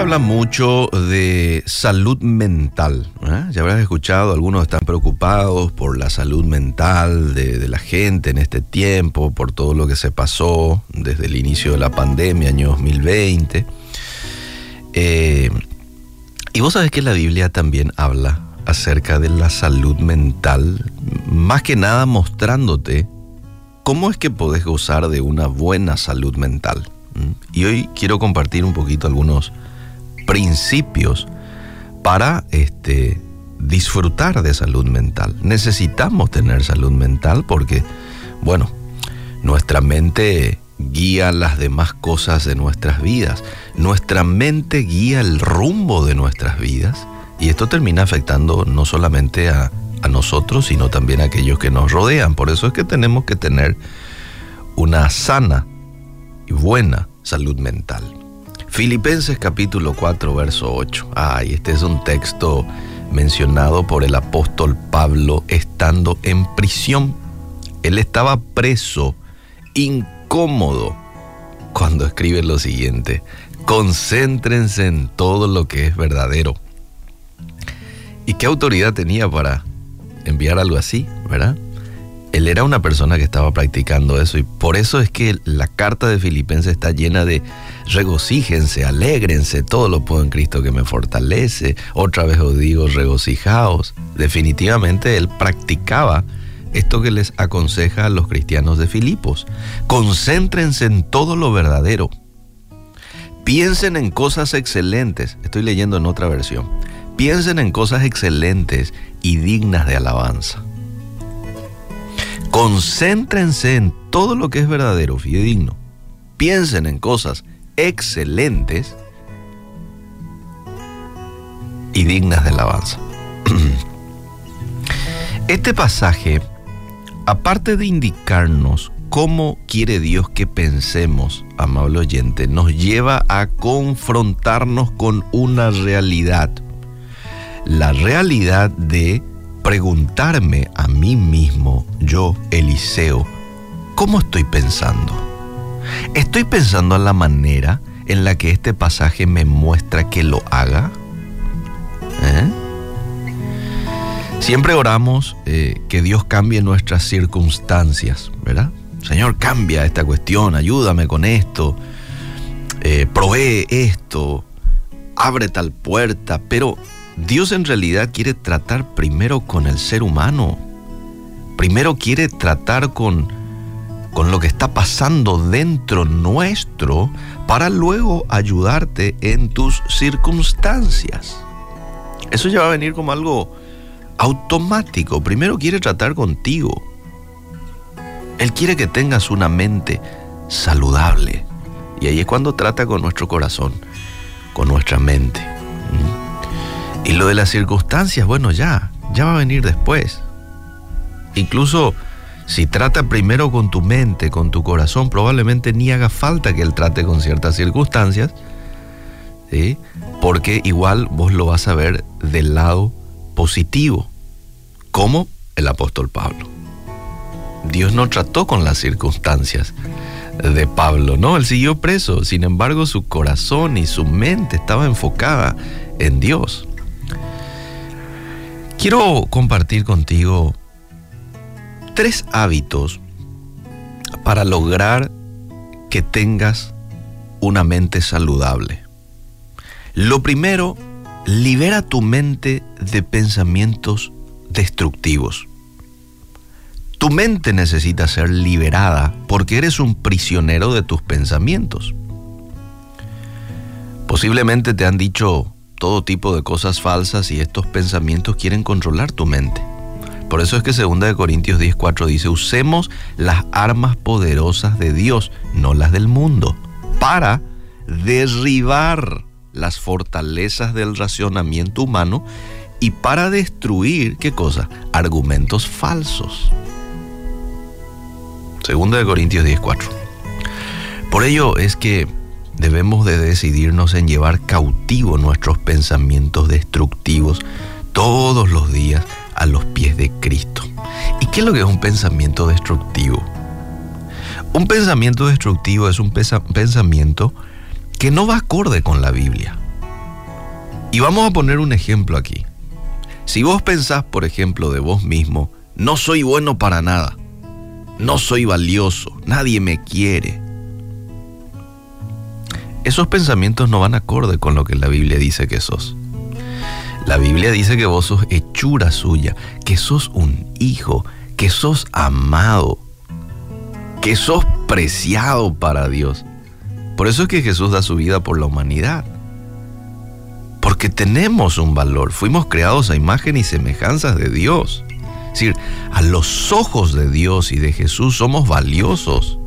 habla mucho de salud mental. ¿eh? Ya habrás escuchado, algunos están preocupados por la salud mental de, la gente en este tiempo, por todo lo que se pasó desde el inicio de la pandemia, año 2020. Eh, y vos sabés que la Biblia también habla acerca de la salud mental, más que nada mostrándote cómo es que podés gozar de una buena salud mental. Y hoy quiero compartir un poquito algunos principios para este, disfrutar de salud mental. Necesitamos tener salud mental porque, bueno, nuestra mente guía las demás cosas de nuestras vidas. Nuestra mente guía el rumbo de nuestras vidas y esto termina afectando no solamente a, a nosotros, sino también a aquellos que nos rodean. Por eso es que tenemos que tener una sana y buena salud mental. Filipenses capítulo 4, verso 8. Ay, este es un texto mencionado por el apóstol Pablo estando en prisión. Él estaba preso, incómodo, cuando escribe lo siguiente. Concéntrense en todo lo que es verdadero. ¿Y qué autoridad tenía para enviar algo así, verdad? Él era una persona que estaba practicando eso y por eso es que la carta de Filipenses está llena de regocíjense, alégrense, todo lo puedo en Cristo que me fortalece. Otra vez os digo, regocijaos. Definitivamente él practicaba esto que les aconseja a los cristianos de Filipos. Concéntrense en todo lo verdadero. Piensen en cosas excelentes. Estoy leyendo en otra versión. Piensen en cosas excelentes y dignas de alabanza. Concéntrense en todo lo que es verdadero, fidedigno. Piensen en cosas excelentes y dignas de alabanza. Este pasaje, aparte de indicarnos cómo quiere Dios que pensemos, amable oyente, nos lleva a confrontarnos con una realidad. La realidad de preguntarme a mí mismo, yo, Eliseo, ¿cómo estoy pensando? ¿Estoy pensando a la manera en la que este pasaje me muestra que lo haga? ¿Eh? Siempre oramos eh, que Dios cambie nuestras circunstancias, ¿verdad? Señor, cambia esta cuestión, ayúdame con esto, eh, provee esto, abre tal puerta, pero Dios en realidad quiere tratar primero con el ser humano. Primero quiere tratar con, con lo que está pasando dentro nuestro para luego ayudarte en tus circunstancias. Eso ya va a venir como algo automático. Primero quiere tratar contigo. Él quiere que tengas una mente saludable. Y ahí es cuando trata con nuestro corazón, con nuestra mente. Y lo de las circunstancias, bueno, ya, ya va a venir después. Incluso si trata primero con tu mente, con tu corazón, probablemente ni haga falta que él trate con ciertas circunstancias, porque igual vos lo vas a ver del lado positivo, como el apóstol Pablo. Dios no trató con las circunstancias de Pablo, no, él siguió preso, sin embargo su corazón y su mente estaba enfocada en Dios. Quiero compartir contigo tres hábitos para lograr que tengas una mente saludable. Lo primero, libera tu mente de pensamientos destructivos. Tu mente necesita ser liberada porque eres un prisionero de tus pensamientos. Posiblemente te han dicho todo tipo de cosas falsas y estos pensamientos quieren controlar tu mente. Por eso es que 2 Corintios 10:4 dice, usemos las armas poderosas de Dios, no las del mundo, para derribar las fortalezas del racionamiento humano y para destruir, ¿qué cosa? Argumentos falsos. 2 Corintios 10:4. Por ello es que debemos de decidirnos en llevar cautivo nuestros pensamientos destructivos todos los días a los pies de Cristo. ¿Y qué es lo que es un pensamiento destructivo? Un pensamiento destructivo es un pensamiento que no va acorde con la Biblia. Y vamos a poner un ejemplo aquí. Si vos pensás, por ejemplo, de vos mismo, no soy bueno para nada, no soy valioso, nadie me quiere. Esos pensamientos no van acorde con lo que la Biblia dice que sos. La Biblia dice que vos sos hechura suya, que sos un hijo, que sos amado, que sos preciado para Dios. Por eso es que Jesús da su vida por la humanidad. Porque tenemos un valor, fuimos creados a imagen y semejanzas de Dios. Es decir, a los ojos de Dios y de Jesús somos valiosos.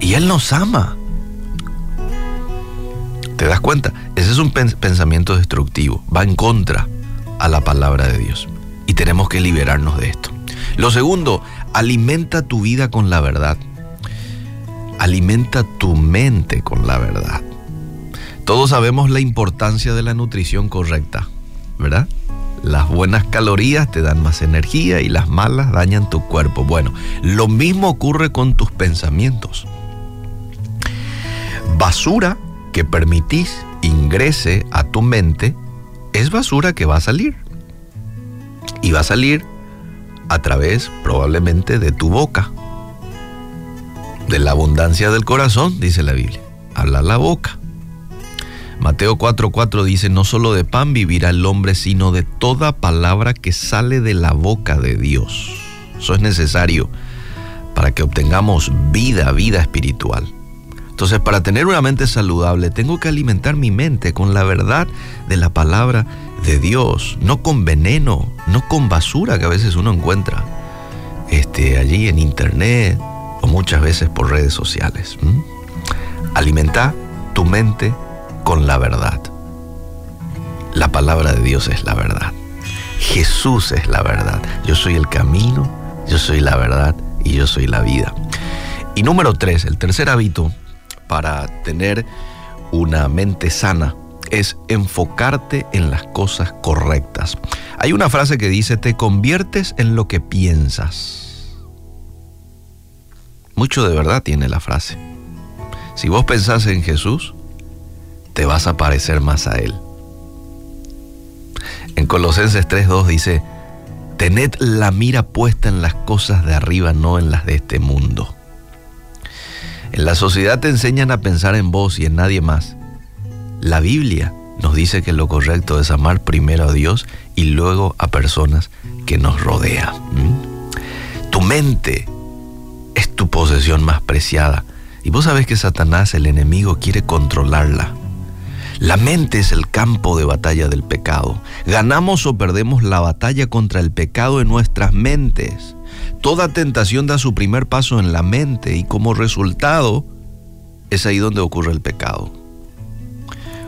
Y Él nos ama. ¿Te das cuenta? Ese es un pensamiento destructivo, va en contra a la palabra de Dios. Y tenemos que liberarnos de esto. Lo segundo, alimenta tu vida con la verdad. Alimenta tu mente con la verdad. Todos sabemos la importancia de la nutrición correcta, ¿verdad? Las buenas calorías te dan más energía y las malas dañan tu cuerpo. Bueno, lo mismo ocurre con tus pensamientos. Basura que permitís ingrese a tu mente es basura que va a salir. Y va a salir a través probablemente de tu boca. De la abundancia del corazón, dice la Biblia. Habla la boca. Mateo 4:4 dice, no solo de pan vivirá el hombre, sino de toda palabra que sale de la boca de Dios. Eso es necesario para que obtengamos vida, vida espiritual. Entonces, para tener una mente saludable, tengo que alimentar mi mente con la verdad de la palabra de Dios, no con veneno, no con basura que a veces uno encuentra este, allí en internet o muchas veces por redes sociales. Alimenta tu mente con la verdad. La palabra de Dios es la verdad. Jesús es la verdad. Yo soy el camino, yo soy la verdad y yo soy la vida. Y número tres, el tercer hábito para tener una mente sana es enfocarte en las cosas correctas. Hay una frase que dice, te conviertes en lo que piensas. Mucho de verdad tiene la frase. Si vos pensás en Jesús, te vas a parecer más a Él. En Colosenses 3.2 dice, tened la mira puesta en las cosas de arriba, no en las de este mundo. En la sociedad te enseñan a pensar en vos y en nadie más. La Biblia nos dice que lo correcto es amar primero a Dios y luego a personas que nos rodean. Tu mente es tu posesión más preciada. Y vos sabés que Satanás, el enemigo, quiere controlarla. La mente es el campo de batalla del pecado. Ganamos o perdemos la batalla contra el pecado en nuestras mentes. Toda tentación da su primer paso en la mente y como resultado es ahí donde ocurre el pecado.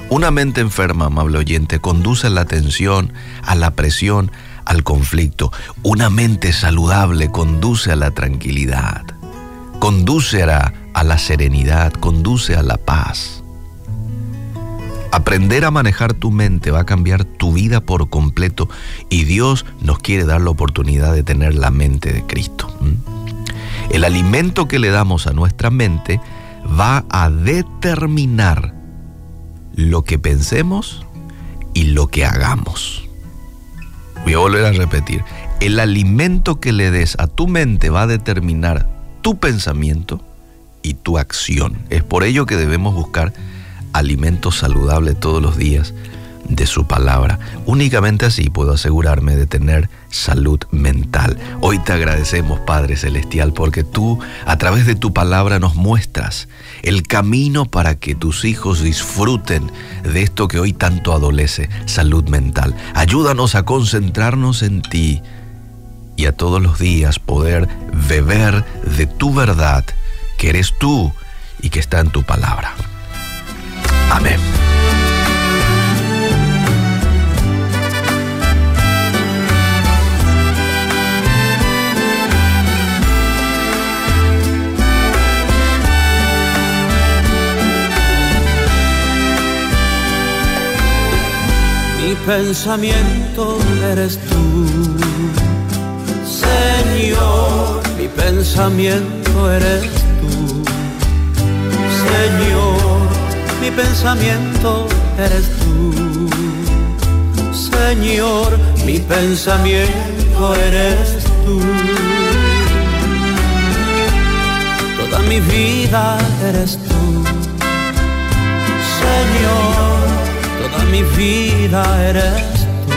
Una mente enferma, amable oyente, conduce a la tensión, a la presión, al conflicto. Una mente saludable conduce a la tranquilidad, conduce a la serenidad, conduce a la paz. Aprender a manejar tu mente va a cambiar tu vida por completo y Dios nos quiere dar la oportunidad de tener la mente de Cristo. El alimento que le damos a nuestra mente va a determinar lo que pensemos y lo que hagamos. Voy a volver a repetir. El alimento que le des a tu mente va a determinar tu pensamiento y tu acción. Es por ello que debemos buscar alimento saludable todos los días de su palabra. Únicamente así puedo asegurarme de tener salud mental. Hoy te agradecemos, Padre Celestial, porque tú a través de tu palabra nos muestras el camino para que tus hijos disfruten de esto que hoy tanto adolece, salud mental. Ayúdanos a concentrarnos en ti y a todos los días poder beber de tu verdad, que eres tú y que está en tu palabra. Amén. Mi pensamiento eres tú, Señor, mi pensamiento eres tú, Señor mi pensamiento eres tú. Señor, mi pensamiento eres tú. Toda mi vida eres tú. Señor, toda mi vida eres tú.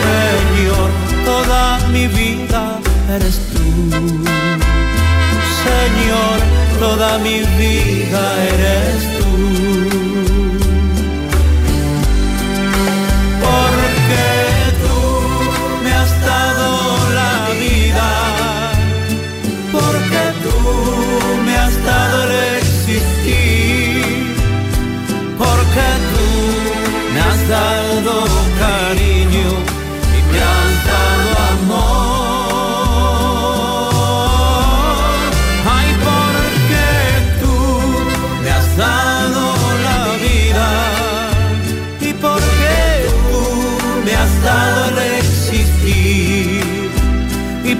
Señor, toda mi vida eres tú. Señor, toda mi vida eres tú. dado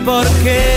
y porque